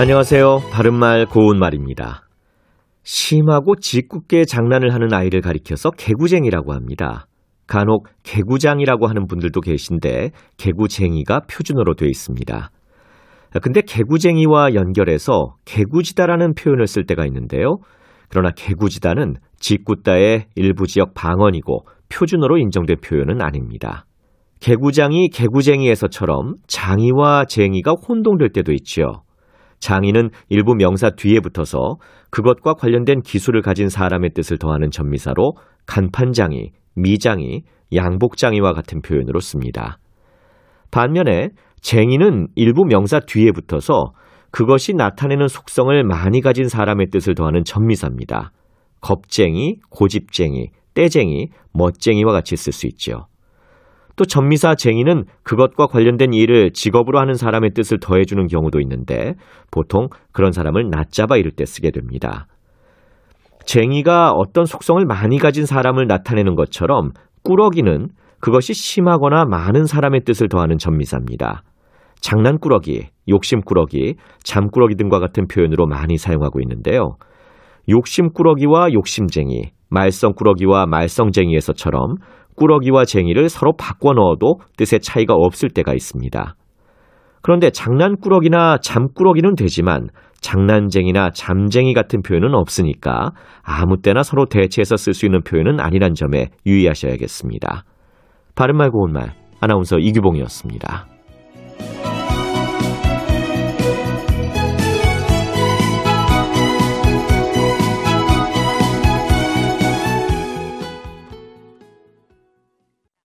안녕하세요. 바른말 고운말입니다. 심하고 짓궂게 장난을 하는 아이를 가리켜서 개구쟁이라고 합니다. 간혹 개구장이라고 하는 분들도 계신데 개구쟁이가 표준어로 되어 있습니다. 근데 개구쟁이와 연결해서 개구지다라는 표현을 쓸 때가 있는데요. 그러나 개구지다는 짓궂다의 일부 지역 방언이고 표준어로 인정된 표현은 아닙니다. 개구장이 개구쟁이에서처럼 장이와 쟁이가 혼동될 때도 있지요. 장이는 일부 명사 뒤에 붙어서 그것과 관련된 기술을 가진 사람의 뜻을 더하는 전미사로 간판장이, 미장이, 양복장이와 같은 표현으로 씁니다. 반면에 쟁이는 일부 명사 뒤에 붙어서 그것이 나타내는 속성을 많이 가진 사람의 뜻을 더하는 전미사입니다. 겁쟁이, 고집쟁이, 떼쟁이, 멋쟁이와 같이 쓸 수 있죠. 또 전미사 쟁이는 그것과 관련된 일을 직업으로 하는 사람의 뜻을 더해주는 경우도 있는데 보통 그런 사람을 낮잡아 이를 때 쓰게 됩니다. 쟁이가 어떤 속성을 많이 가진 사람을 나타내는 것처럼 꾸러기는 그것이 심하거나 많은 사람의 뜻을 더하는 전미사입니다. 장난꾸러기, 욕심꾸러기, 잠꾸러기 등과 같은 표현으로 많이 사용하고 있는데요. 욕심꾸러기와 욕심쟁이, 말썽꾸러기와 말썽쟁이에서처럼 꾸러기와 쟁이를 서로 바꿔 넣어도 뜻의 차이가 없을 때가 있습니다. 그런데 장난꾸러기나 잠꾸러기는 되지만 장난쟁이나 잠쟁이 같은 표현은 없으니까 아무 때나 서로 대체해서 쓸 수 있는 표현은 아니란 점에 유의하셔야겠습니다. 바른말 고운말 아나운서 이규봉이었습니다.